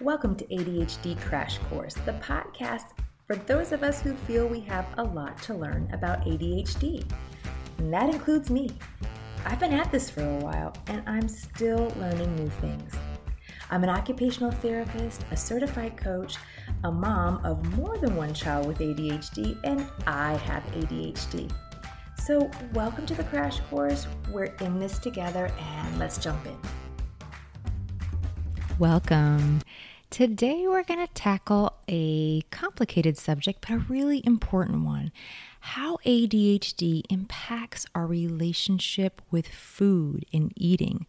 Welcome to ADHD Crash Course, the podcast for those of us who feel we have a lot to learn about ADHD. And that includes me. I've been at this for a while and I'm still learning new things. I'm an occupational therapist, a certified coach, a mom of more than one child with ADHD, and I have ADHD. So, welcome to the Crash Course. We're in this together and let's jump in. Welcome. Today, we're going to tackle a complicated subject, but a really important one how ADHD impacts our relationship with food and eating.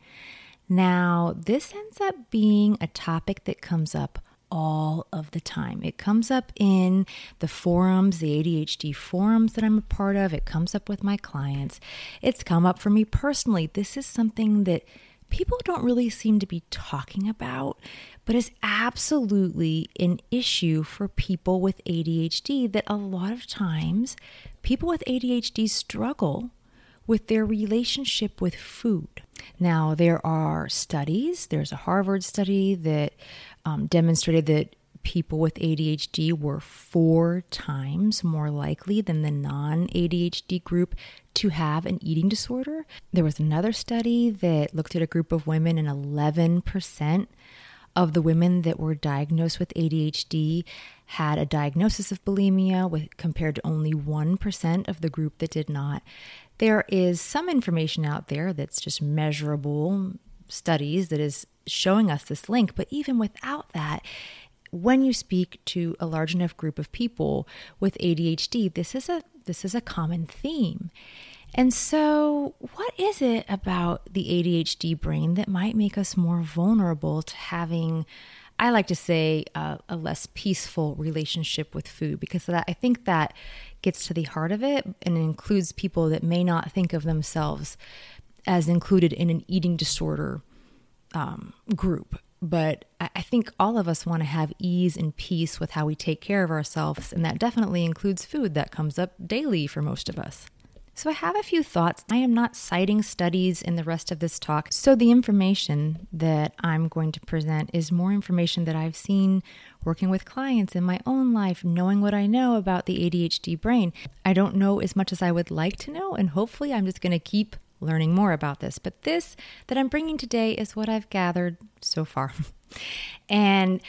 Now, this ends up being a topic that comes up all of the time. It comes up in the forums, the ADHD forums that I'm a part of. It comes up with my clients. It's come up for me personally. This is something that people don't really seem to be talking about, but is absolutely an issue for people with ADHD that a lot of times people with ADHD struggle with their relationship with food. Now, there are studies, there's a Harvard study that um, demonstrated that people with ADHD were four times more likely than the non ADHD group to have an eating disorder. There was another study that looked at a group of women, and 11% of the women that were diagnosed with ADHD had a diagnosis of bulimia, with, compared to only 1% of the group that did not. There is some information out there that's just measurable studies that is showing us this link, but even without that, when you speak to a large enough group of people with ADHD, this is a this is a common theme. And so, what is it about the ADHD brain that might make us more vulnerable to having, I like to say, uh, a less peaceful relationship with food? Because that, I think that gets to the heart of it and includes people that may not think of themselves as included in an eating disorder um, group but I think all of us want to have ease and peace with how we take care of ourselves, and that definitely includes food that comes up daily for most of us. So, I have a few thoughts. I am not citing studies in the rest of this talk, so the information that I'm going to present is more information that I've seen working with clients in my own life, knowing what I know about the ADHD brain. I don't know as much as I would like to know, and hopefully, I'm just going to keep learning more about this. But this that I'm bringing today is what I've gathered so far. and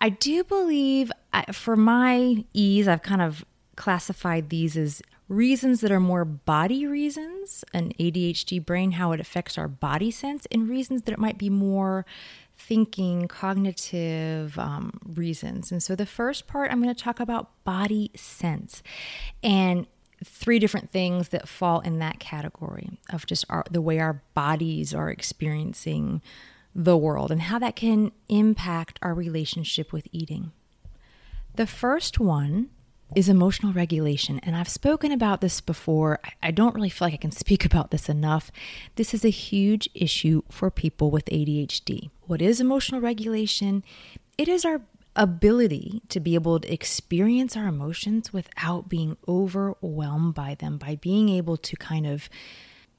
I do believe, for my ease, I've kind of classified these as reasons that are more body reasons, an ADHD brain, how it affects our body sense, and reasons that it might be more thinking, cognitive um, reasons. And so the first part, I'm going to talk about body sense. And three different things that fall in that category of just our, the way our bodies are experiencing the world and how that can impact our relationship with eating. The first one is emotional regulation. And I've spoken about this before. I don't really feel like I can speak about this enough. This is a huge issue for people with ADHD. What is emotional regulation? It is our ability to be able to experience our emotions without being overwhelmed by them, by being able to kind of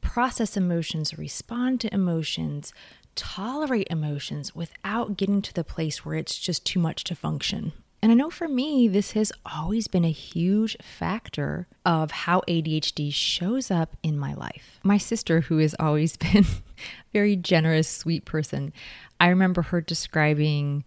process emotions, respond to emotions, tolerate emotions without getting to the place where it's just too much to function. And I know for me, this has always been a huge factor of how ADHD shows up in my life. My sister, who has always been a very generous, sweet person, I remember her describing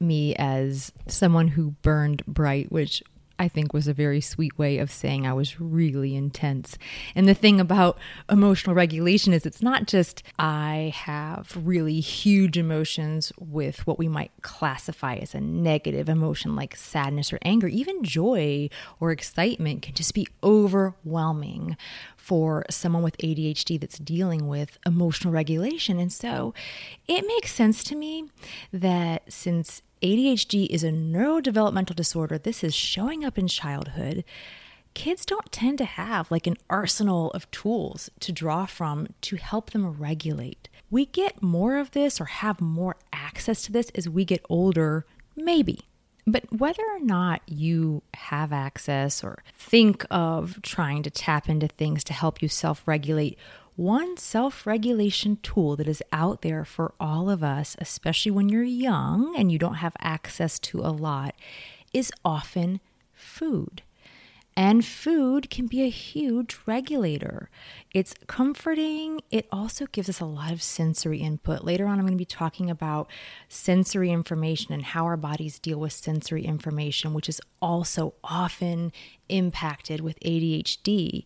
me as someone who burned bright, which I think was a very sweet way of saying I was really intense. And the thing about emotional regulation is it's not just I have really huge emotions with what we might classify as a negative emotion like sadness or anger. Even joy or excitement can just be overwhelming for someone with ADHD that's dealing with emotional regulation. And so it makes sense to me that since ADHD is a neurodevelopmental disorder. This is showing up in childhood. Kids don't tend to have like an arsenal of tools to draw from to help them regulate. We get more of this or have more access to this as we get older, maybe. But whether or not you have access or think of trying to tap into things to help you self regulate, One self regulation tool that is out there for all of us, especially when you're young and you don't have access to a lot, is often food. And food can be a huge regulator. It's comforting. It also gives us a lot of sensory input. Later on, I'm going to be talking about sensory information and how our bodies deal with sensory information, which is also often impacted with ADHD.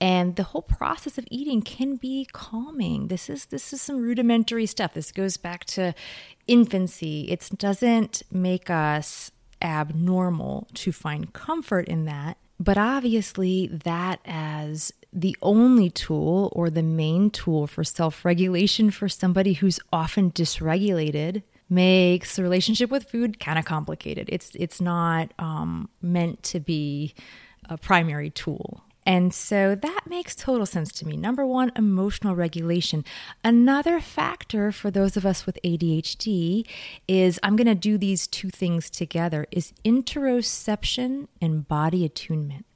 And the whole process of eating can be calming. This is this is some rudimentary stuff. This goes back to infancy. It doesn't make us abnormal to find comfort in that but obviously, that as the only tool or the main tool for self regulation for somebody who's often dysregulated makes the relationship with food kind of complicated. It's it's not um, meant to be a primary tool. And so that makes total sense to me. Number one, emotional regulation. Another factor for those of us with ADHD is I'm going to do these two things together is interoception and body attunement.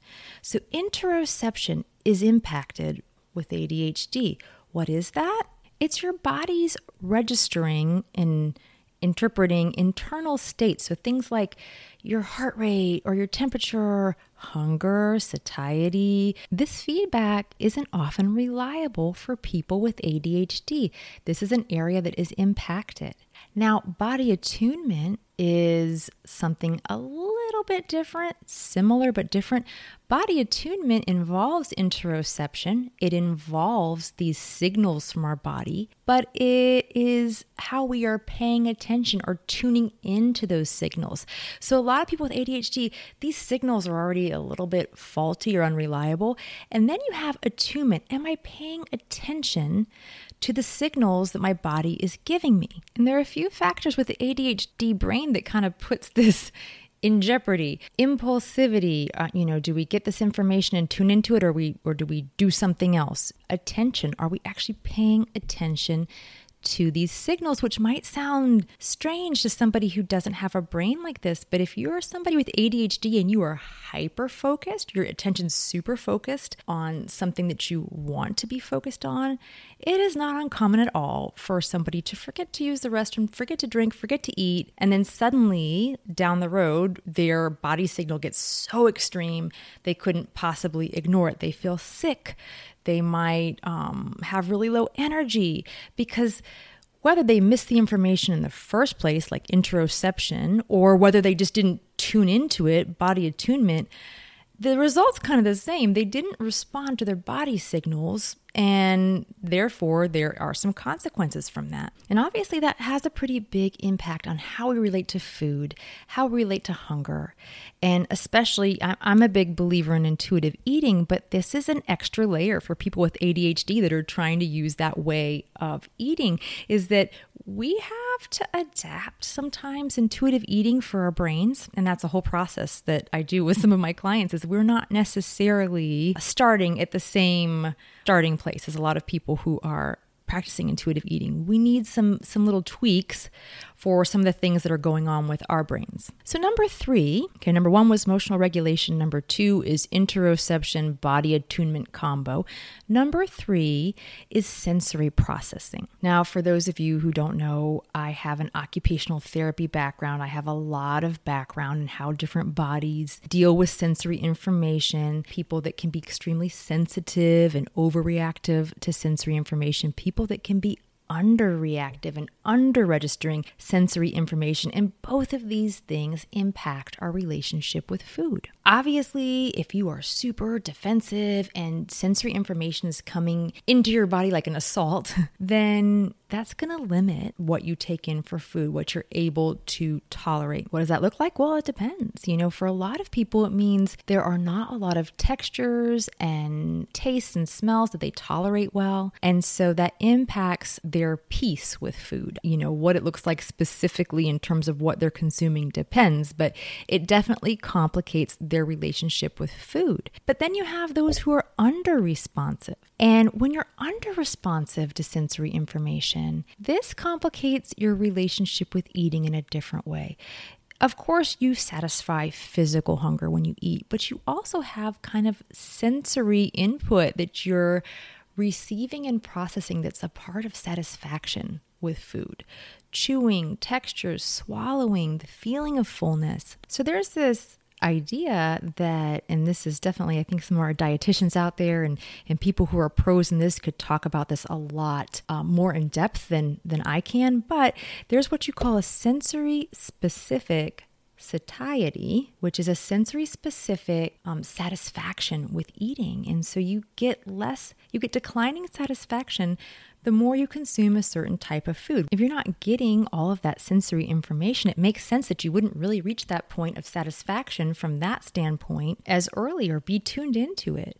So interoception is impacted with ADHD. What is that? It's your body's registering and interpreting internal states. So things like your heart rate or your temperature, hunger, satiety. This feedback isn't often reliable for people with ADHD. This is an area that is impacted. Now, body attunement is something a little bit different, similar but different. Body attunement involves interoception, it involves these signals from our body, but it is how we are paying attention or tuning into those signals. So, a lot of people with ADHD, these signals are already a little bit faulty or unreliable. And then you have attunement. Am I paying attention? To the signals that my body is giving me. And there are a few factors with the ADHD brain that kind of puts this in jeopardy. Impulsivity, uh, you know, do we get this information and tune into it or we or do we do something else? Attention, are we actually paying attention to these signals, which might sound strange to somebody who doesn't have a brain like this. But if you're somebody with ADHD and you are hyper focused, your attention's super focused on something that you want to be focused on, it is not uncommon at all for somebody to forget to use the restroom, forget to drink, forget to eat, and then suddenly down the road, their body signal gets so extreme they couldn't possibly ignore it. They feel sick. They might um, have really low energy because whether they missed the information in the first place, like interoception, or whether they just didn't tune into it, body attunement, the result's kind of the same. They didn't respond to their body signals and therefore, there are some consequences from that. And obviously, that has a pretty big impact on how we relate to food, how we relate to hunger. And especially, I'm a big believer in intuitive eating, but this is an extra layer for people with ADHD that are trying to use that way of eating is that we have to adapt sometimes intuitive eating for our brains and that's a whole process that i do with some of my clients is we're not necessarily starting at the same starting place as a lot of people who are practicing intuitive eating. We need some some little tweaks for some of the things that are going on with our brains. So number 3, okay, number 1 was emotional regulation, number 2 is interoception body attunement combo. Number 3 is sensory processing. Now, for those of you who don't know, I have an occupational therapy background. I have a lot of background in how different bodies deal with sensory information, people that can be extremely sensitive and overreactive to sensory information, people that can be underreactive and under registering sensory information, and both of these things impact our relationship with food. Obviously, if you are super defensive and sensory information is coming into your body like an assault, then that's going to limit what you take in for food, what you're able to tolerate. What does that look like? Well, it depends. You know, for a lot of people, it means there are not a lot of textures and tastes and smells that they tolerate well. And so that impacts their peace with food. You know, what it looks like specifically in terms of what they're consuming depends, but it definitely complicates their relationship with food. But then you have those who are under responsive. And when you're under responsive to sensory information, this complicates your relationship with eating in a different way. Of course, you satisfy physical hunger when you eat, but you also have kind of sensory input that you're receiving and processing that's a part of satisfaction with food. Chewing, textures, swallowing, the feeling of fullness. So there's this idea that, and this is definitely, I think some of our dietitians out there and, and people who are pros in this could talk about this a lot uh, more in depth than, than I can, but there's what you call a sensory specific satiety, which is a sensory specific um, satisfaction with eating. And so you get less, you get declining satisfaction the more you consume a certain type of food. If you're not getting all of that sensory information, it makes sense that you wouldn't really reach that point of satisfaction from that standpoint as early or be tuned into it.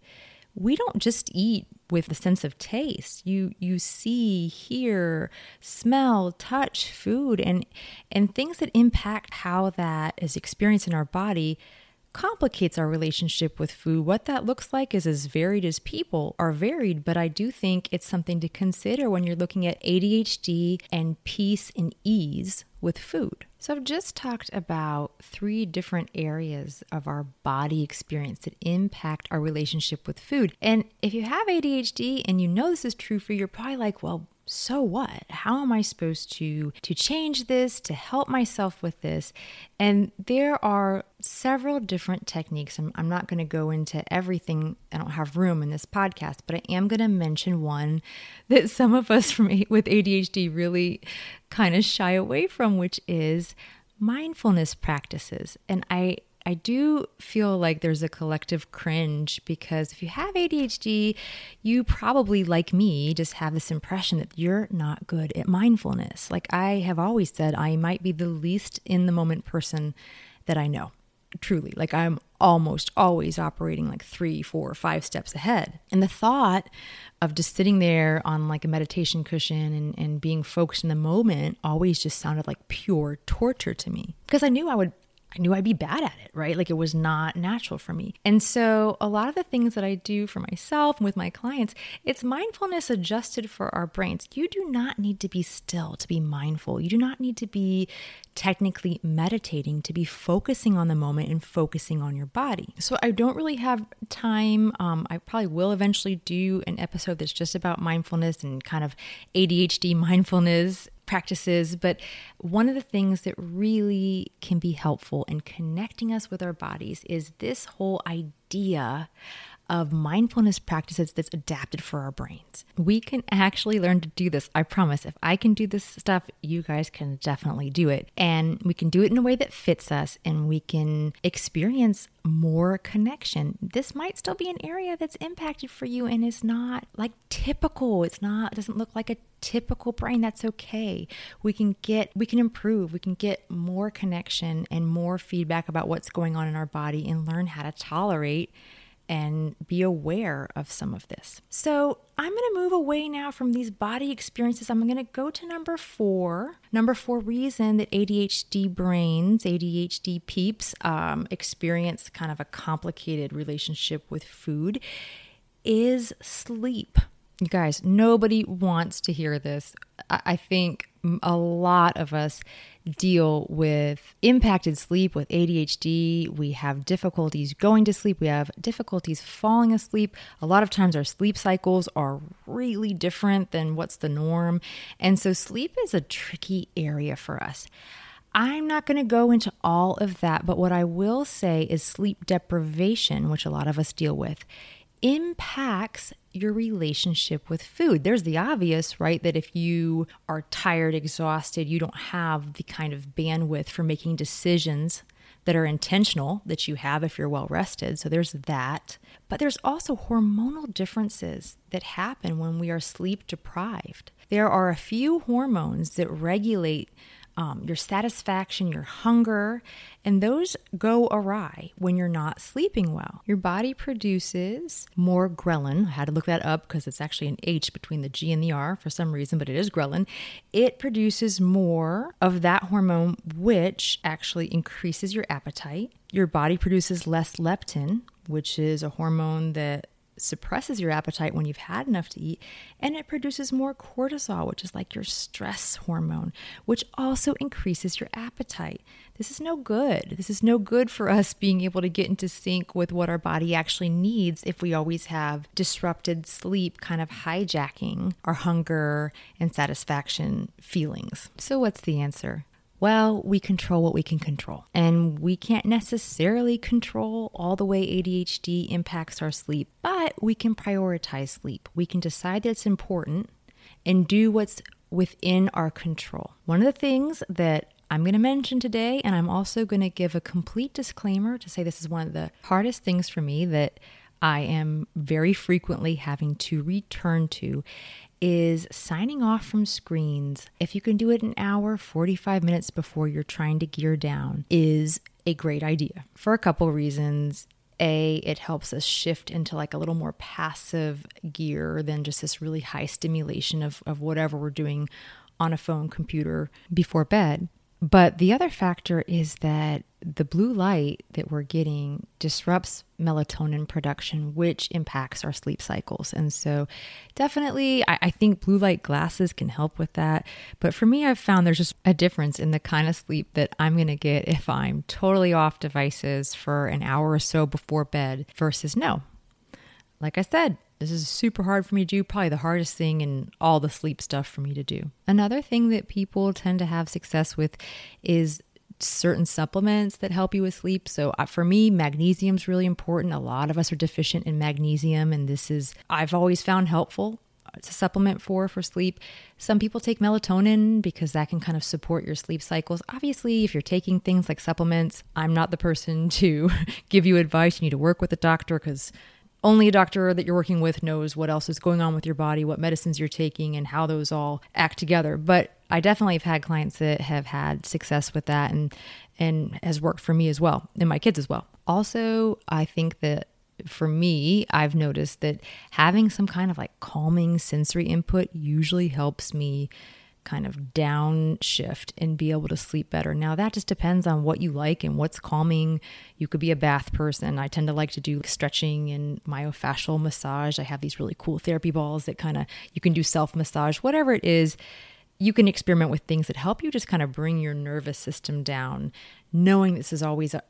We don't just eat with the sense of taste. You you see, hear, smell, touch food and and things that impact how that is experienced in our body complicates our relationship with food. What that looks like is as varied as people are varied, but I do think it's something to consider when you're looking at ADHD and peace and ease with food. So, I've just talked about three different areas of our body experience that impact our relationship with food. And if you have ADHD and you know this is true for you, you're probably like, well, so what? How am i supposed to to change this to help myself with this? And there are several different techniques. I'm, I'm not going to go into everything. I don't have room in this podcast but i am going to mention one that some of us from with adhd really kind of shy away from which is mindfulness practices. And i I do feel like there's a collective cringe because if you have ADHD, you probably, like me, just have this impression that you're not good at mindfulness. Like I have always said, I might be the least in the moment person that I know. Truly, like I'm almost always operating like three, four, five steps ahead. And the thought of just sitting there on like a meditation cushion and, and being focused in the moment always just sounded like pure torture to me because I knew I would I knew I'd be bad at it, right? Like it was not natural for me. And so a lot of the things that I do for myself and with my clients, it's mindfulness adjusted for our brains. You do not need to be still to be mindful. You do not need to be technically meditating to be focusing on the moment and focusing on your body. So I don't really have time. Um, I probably will eventually do an episode that's just about mindfulness and kind of ADHD mindfulness practices, but one of the things that really can be helpful in connecting us with our bodies is this whole idea of mindfulness practices that's adapted for our brains. We can actually learn to do this. I promise. If I can do this stuff, you guys can definitely do it. And we can do it in a way that fits us and we can experience more connection. This might still be an area that's impacted for you and is not like typical. It's not, it doesn't look like a typical brain. That's okay. We can get, we can improve, we can get more connection and more feedback about what's going on in our body and learn how to tolerate and be aware of some of this. So, I'm going to move away now from these body experiences. I'm going to go to number four. Number four reason that ADHD brains, ADHD peeps, um, experience kind of a complicated relationship with food is sleep. You guys, nobody wants to hear this. I think a lot of us deal with impacted sleep with ADHD. We have difficulties going to sleep. We have difficulties falling asleep. A lot of times our sleep cycles are really different than what's the norm. And so sleep is a tricky area for us. I'm not going to go into all of that, but what I will say is sleep deprivation, which a lot of us deal with, impacts your relationship with food. There's the obvious, right? That if you are tired, exhausted, you don't have the kind of bandwidth for making decisions that are intentional that you have if you're well rested. So there's that. But there's also hormonal differences that happen when we are sleep deprived. There are a few hormones that regulate um, your satisfaction, your hunger, and those go awry when you're not sleeping well. Your body produces more ghrelin. I had to look that up because it's actually an H between the G and the R for some reason, but it is ghrelin. It produces more of that hormone, which actually increases your appetite. Your body produces less leptin, which is a hormone that suppresses your appetite when you've had enough to eat, and it produces more cortisol, which is like your stress hormone, which also increases your appetite. This is no good. This is no good for us being able to get into sync with what our body actually needs if we always have disrupted sleep kind of hijacking our hunger and satisfaction feelings. So, what's the answer? Well, we control what we can control. And we can't necessarily control all the way ADHD impacts our sleep, but we can prioritize sleep. We can decide that it's important and do what's within our control. One of the things that I'm going to mention today, and I'm also going to give a complete disclaimer to say this is one of the hardest things for me that I am very frequently having to return to is signing off from screens. If you can do it an hour, 45 minutes before you're trying to gear down, is a great idea for a couple reasons. A, it helps us shift into like a little more passive gear than just this really high stimulation of, of whatever we're doing on a phone, computer before bed. But the other factor is that the blue light that we're getting disrupts melatonin production, which impacts our sleep cycles. And so, definitely, I, I, think blue light glasses can help with that. But for me, I've found there's just a difference in the kind of sleep that I'm going to get if I'm totally off devices for an hour or so before bed versus no. Like I said, this is super hard for me to do, probably the hardest thing in all the sleep stuff for me to do. Another thing that people tend to have success with is certain supplements that help you with sleep. So uh, for me, magnesium is really important. A lot of us are deficient in magnesium and this is I've always found helpful to supplement for for sleep. Some people take melatonin because that can kind of support your sleep cycles. Obviously, if you're taking things like supplements, I'm not the person to give you advice. You need to work with a doctor because only a doctor that you're working with knows what else is going on with your body, what medicines you're taking, and how those all act together. But I definitely have had clients that have had success with that and and has worked for me as well and my kids as well. Also, I think that for me, I've noticed that having some kind of like calming sensory input usually helps me kind of downshift and be able to sleep better. Now, that just depends on what you like and what's calming. You could be a bath person. I tend to like to do stretching and myofascial massage. I have these really cool therapy balls that kind of you can do self massage, whatever it is. You can experiment with things that help you just kind of bring your nervous system down, knowing this is always a,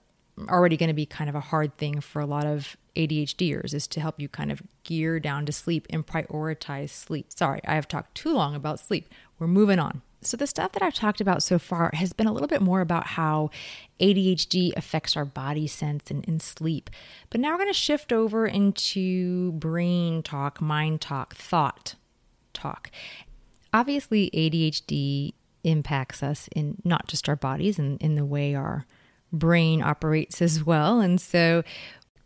already going to be kind of a hard thing for a lot of ADHDers is to help you kind of gear down to sleep and prioritize sleep. Sorry, I have talked too long about sleep. We're moving on. So, the stuff that I've talked about so far has been a little bit more about how ADHD affects our body sense and, and sleep. But now we're going to shift over into brain talk, mind talk, thought talk. Obviously, ADHD impacts us in not just our bodies and in the way our brain operates as well. And so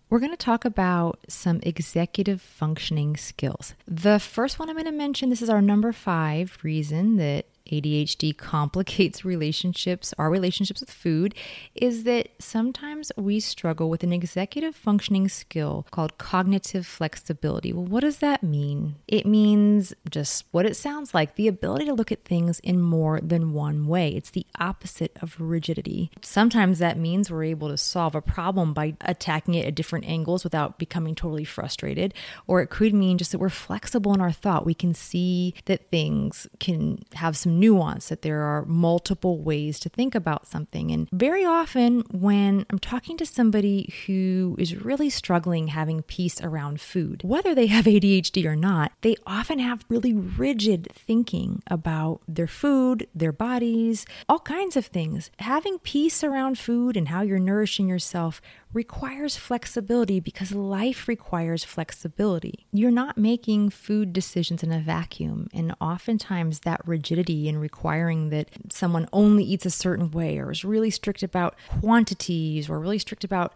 we're going to talk about some executive functioning skills. The first one I'm going to mention this is our number five reason that ADHD complicates relationships, our relationships with food, is that sometimes we struggle with an executive functioning skill called cognitive flexibility. Well, what does that mean? It means just what it sounds like the ability to look at things in more than one way. It's the opposite of rigidity. Sometimes that means we're able to solve a problem by attacking it at different angles without becoming totally frustrated, or it could mean just that we're flexible in our thought. We can see that things can have some nuance, that there are multiple ways to think about something. And very often, when I'm talking to somebody who is really struggling having peace around food, whether they have ADHD or not, they often have really rigid thinking about their food, their bodies, all kinds of things. Having peace around food and how you're nourishing yourself requires flexibility because life requires flexibility. You're not making food decisions in a vacuum, and oftentimes that rigidity in requiring that someone only eats a certain way or is really strict about quantities or really strict about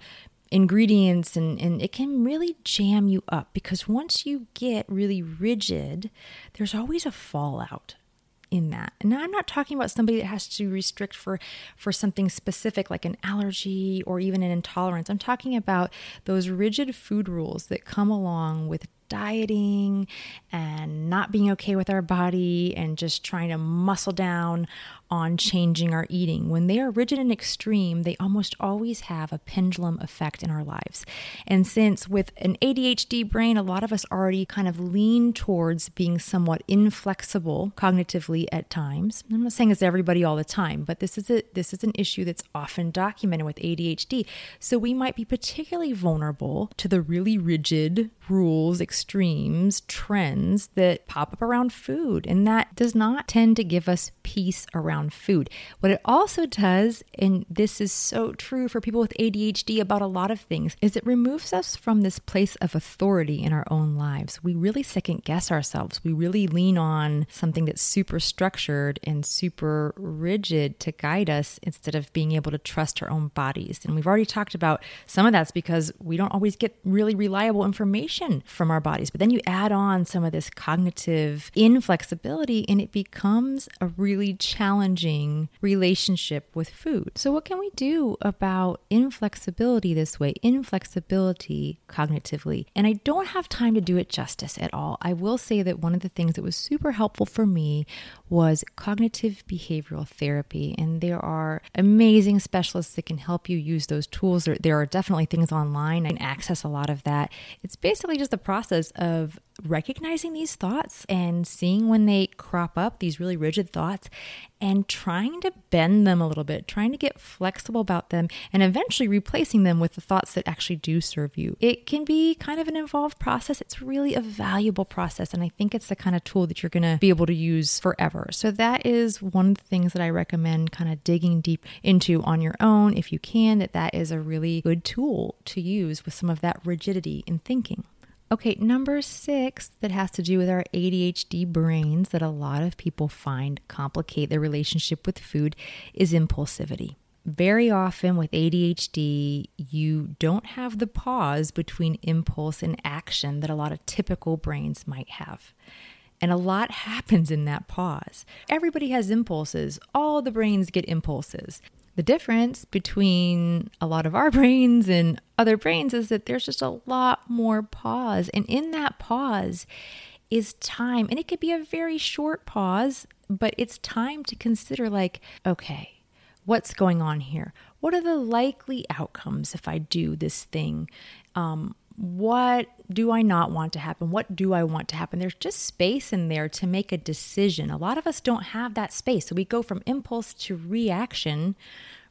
ingredients and, and it can really jam you up because once you get really rigid, there's always a fallout in that. And I'm not talking about somebody that has to restrict for for something specific like an allergy or even an intolerance. I'm talking about those rigid food rules that come along with dieting and not being okay with our body and just trying to muscle down on changing our eating. When they are rigid and extreme, they almost always have a pendulum effect in our lives. And since with an ADHD brain, a lot of us already kind of lean towards being somewhat inflexible cognitively at times. I'm not saying it's everybody all the time, but this is a this is an issue that's often documented with ADHD. So we might be particularly vulnerable to the really rigid rules, extremes, trends that pop up around food. And that does not tend to give us peace around food. What it also does, and this is so true for people with ADHD about a lot of things, is it removes us from this place of authority in our own lives. We really second guess ourselves. We really lean on something that's super structured and super rigid to guide us instead of being able to trust our own bodies. And we've already talked about some of that's because we don't always get really reliable information from our bodies. But then you add on some of this cognitive inflexibility, and it becomes a really challenging relationship with food. So, what can we do about inflexibility this way? Inflexibility cognitively. And I don't have time to do it justice at all. I will say that one of the things that was super helpful for me was cognitive behavioral therapy. And there are amazing specialists that can help you use those tools. There, are definitely things online and access a lot of that. It's basically just the process of recognizing these thoughts and seeing when they crop up, these really rigid thoughts, and trying to bend them a little bit, trying to get flexible about them, and eventually replacing them with the thoughts that actually do serve you. It can be kind of an involved process. It's really a valuable process, and I think it's the kind of tool that you're going to be able to use forever. So, that is one of the things that I recommend kind of digging deep into on your own if you can, that that is a really good tool to use with some of that rigidity in thinking. Okay, number six that has to do with our ADHD brains that a lot of people find complicate their relationship with food is impulsivity. Very often with ADHD, you don't have the pause between impulse and action that a lot of typical brains might have. And a lot happens in that pause. Everybody has impulses. All the brains get impulses. The difference between a lot of our brains and other brains is that there's just a lot more pause. And in that pause is time. And it could be a very short pause, but it's time to consider, like, okay, what's going on here? What are the likely outcomes if I do this thing? Um, what do I not want to happen? What do I want to happen? There's just space in there to make a decision. A lot of us don't have that space. So we go from impulse to reaction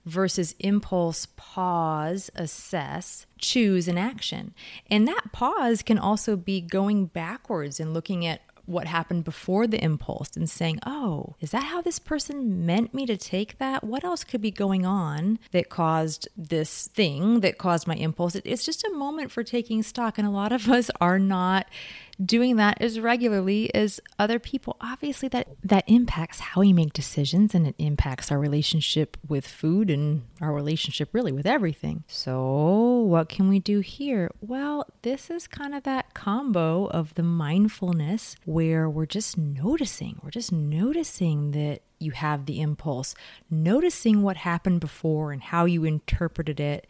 versus impulse, pause, assess, choose an action. And that pause can also be going backwards and looking at what happened before the impulse and saying, oh, is that how this person meant me to take that? What else could be going on that caused this thing that caused my impulse? It's just a moment for taking stock. And a lot of us are not doing that as regularly as other people. Obviously that that impacts how we make decisions and it impacts our relationship with food and our relationship really with everything. So what can we do here? Well this is kind of that combo of the mindfulness where we're just noticing we're just noticing that you have the impulse noticing what happened before and how you interpreted it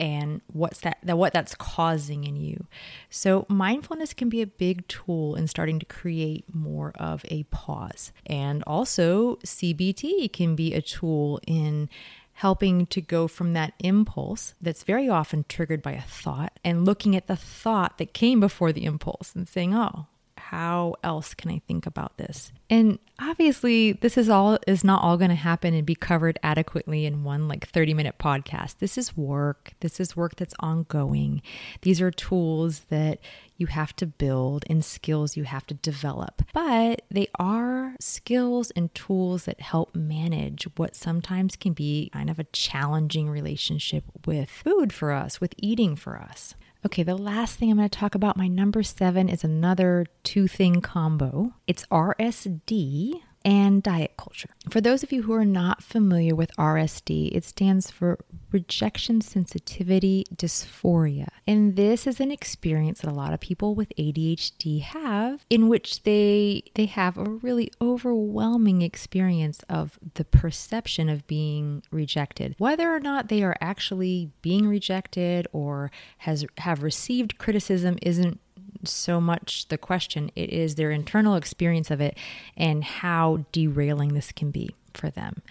and what's that, that what that's causing in you. So mindfulness can be a big tool in starting to create more of a pause. And also CBT can be a tool in helping to go from that impulse that's very often triggered by a thought and looking at the thought that came before the impulse and saying, "Oh, how else can I think about this? And obviously, this is all is not all going to happen and be covered adequately in one like 30 minute podcast. This is work. This is work that's ongoing. These are tools that you have to build and skills you have to develop. But they are skills and tools that help manage what sometimes can be kind of a challenging relationship with food for us, with eating for us. Okay, the last thing I'm going to talk about, my number seven, is another two thing combo. It's RSD, and diet culture. For those of you who are not familiar with RSD, it stands for rejection sensitivity dysphoria. And this is an experience that a lot of people with ADHD have in which they they have a really overwhelming experience of the perception of being rejected. Whether or not they are actually being rejected or has have received criticism isn't so much the question, it is their internal experience of it and how derailing this can be for them.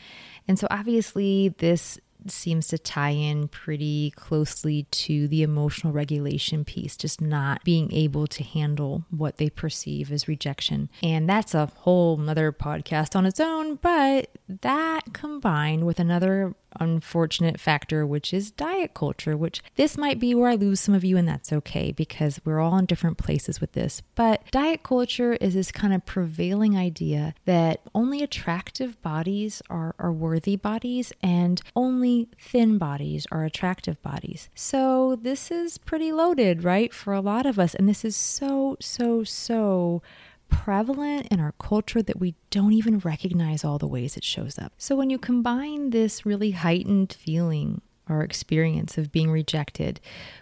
And so, obviously, this seems to tie in pretty closely to the emotional regulation piece, just not being able to handle what they perceive as rejection. And that's a whole other podcast on its own, but that combined with another unfortunate factor, which is diet culture, which this might be where I lose some of you, and that's okay because we're all in different places with this. But diet culture is this kind of prevailing idea that only attractive bodies are, are worthy bodies and only thin bodies are attractive bodies. So this is pretty loaded, right, for a lot of us. And this is so, so, so prevalent in our culture that we don't even recognize all the ways it shows up. So when you combine this really heightened feeling or experience of being rejected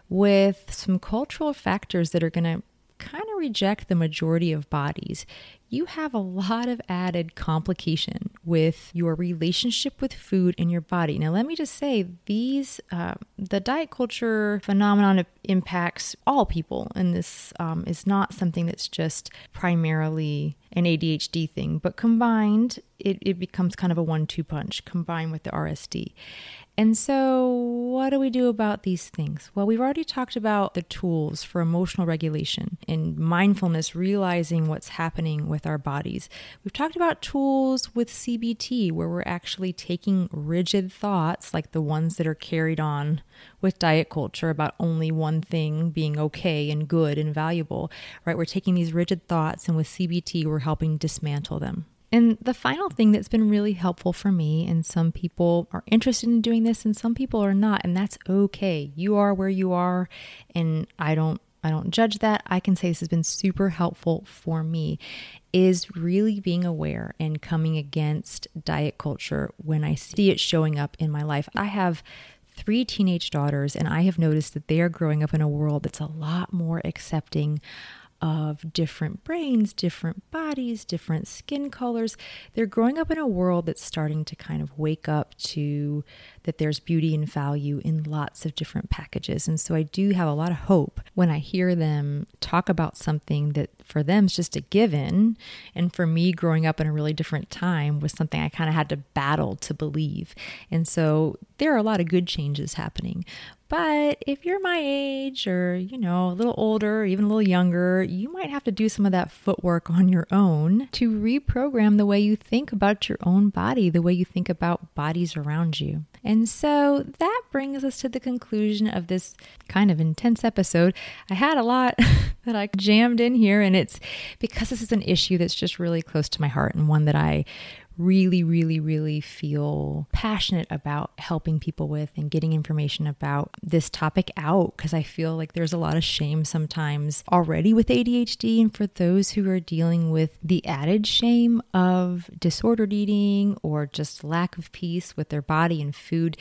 with some cultural factors that are going to kind of reject the majority of bodies, you have a lot of added complication with your relationship with food and your body. Now, let me just say, these uh, the diet culture phenomenon impacts all people, and this um, is not something that's just primarily an ADHD thing, but combined, it, it becomes kind of a one-two punch combined with the RSD. And so, what do we do about these things? Well, we've already talked about the tools for emotional regulation and mindfulness, realizing what's happening with our bodies. We've talked about tools with CBT, where we're actually taking rigid thoughts, like the ones that are carried on with diet culture about only one thing being okay and good and valuable, right? We're taking these rigid thoughts, and with CBT, we're helping dismantle them. And the final thing that's been really helpful for me, and some people are interested in doing this and some people are not, and that's okay. You are where you are, and I don't I don't judge that. I can say this has been super helpful for me is really being aware and coming against diet culture when I see it showing up in my life. I have three teenage daughters and I have noticed that they are growing up in a world that's a lot more accepting of different brains, different bodies, different skin colors. They're growing up in a world that's starting to kind of wake up to that there's beauty and value in lots of different packages. And so I do have a lot of hope when I hear them talk about something that for them is just a given. And for me, growing up in a really different time was something I kind of had to battle to believe. And so there are a lot of good changes happening. But if you're my age or, you know, a little older, even a little younger, you might have to do some of that footwork on your own to reprogram the way you think about your own body, the way you think about bodies around you. And so that brings us to the conclusion of this kind of intense episode. I had a lot that I jammed in here, and it's because this is an issue that's just really close to my heart and one that I really, really, really feel passionate about helping people with and getting information about this topic out because I feel like there's a lot of shame sometimes already with ADHD. And for those who are dealing with the added shame of disordered eating or just lack of peace with their body and food,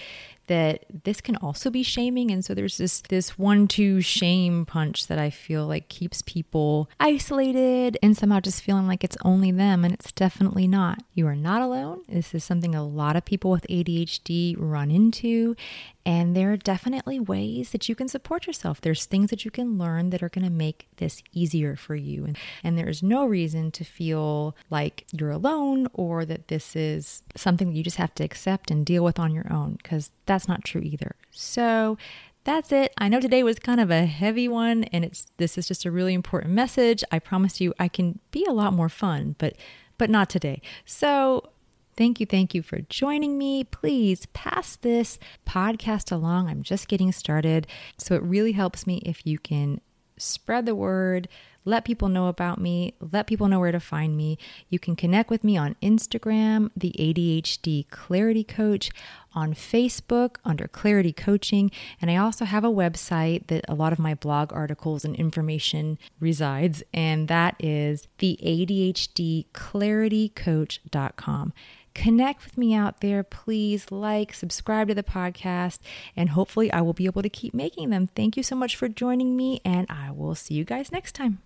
that this can also be shaming and so there's this this one two shame punch that I feel like keeps people isolated and somehow just feeling like it's only them and it's definitely not. You are not alone. This is something a lot of people with ADHD run into and there are definitely ways that you can support yourself. There's things that you can learn that are going to make this easier for you. And, and there's no reason to feel like you're alone or that this is something that you just have to accept and deal with on your own, because that's not true either. So that's it. I know today was kind of a heavy one and it's this is just a really important message. I promise you I can be a lot more fun, but but not today. So Thank you, thank you for joining me. Please pass this podcast along. I'm just getting started. So it really helps me if you can spread the word, let people know about me, let people know where to find me. You can connect with me on Instagram, the ADHD Clarity Coach, on Facebook under Clarity Coaching, and I also have a website that a lot of my blog articles and information resides, and that is the ADHDclaritycoach.com. Connect with me out there. Please like, subscribe to the podcast, and hopefully I will be able to keep making them. Thank you so much for joining me, and I will see you guys next time.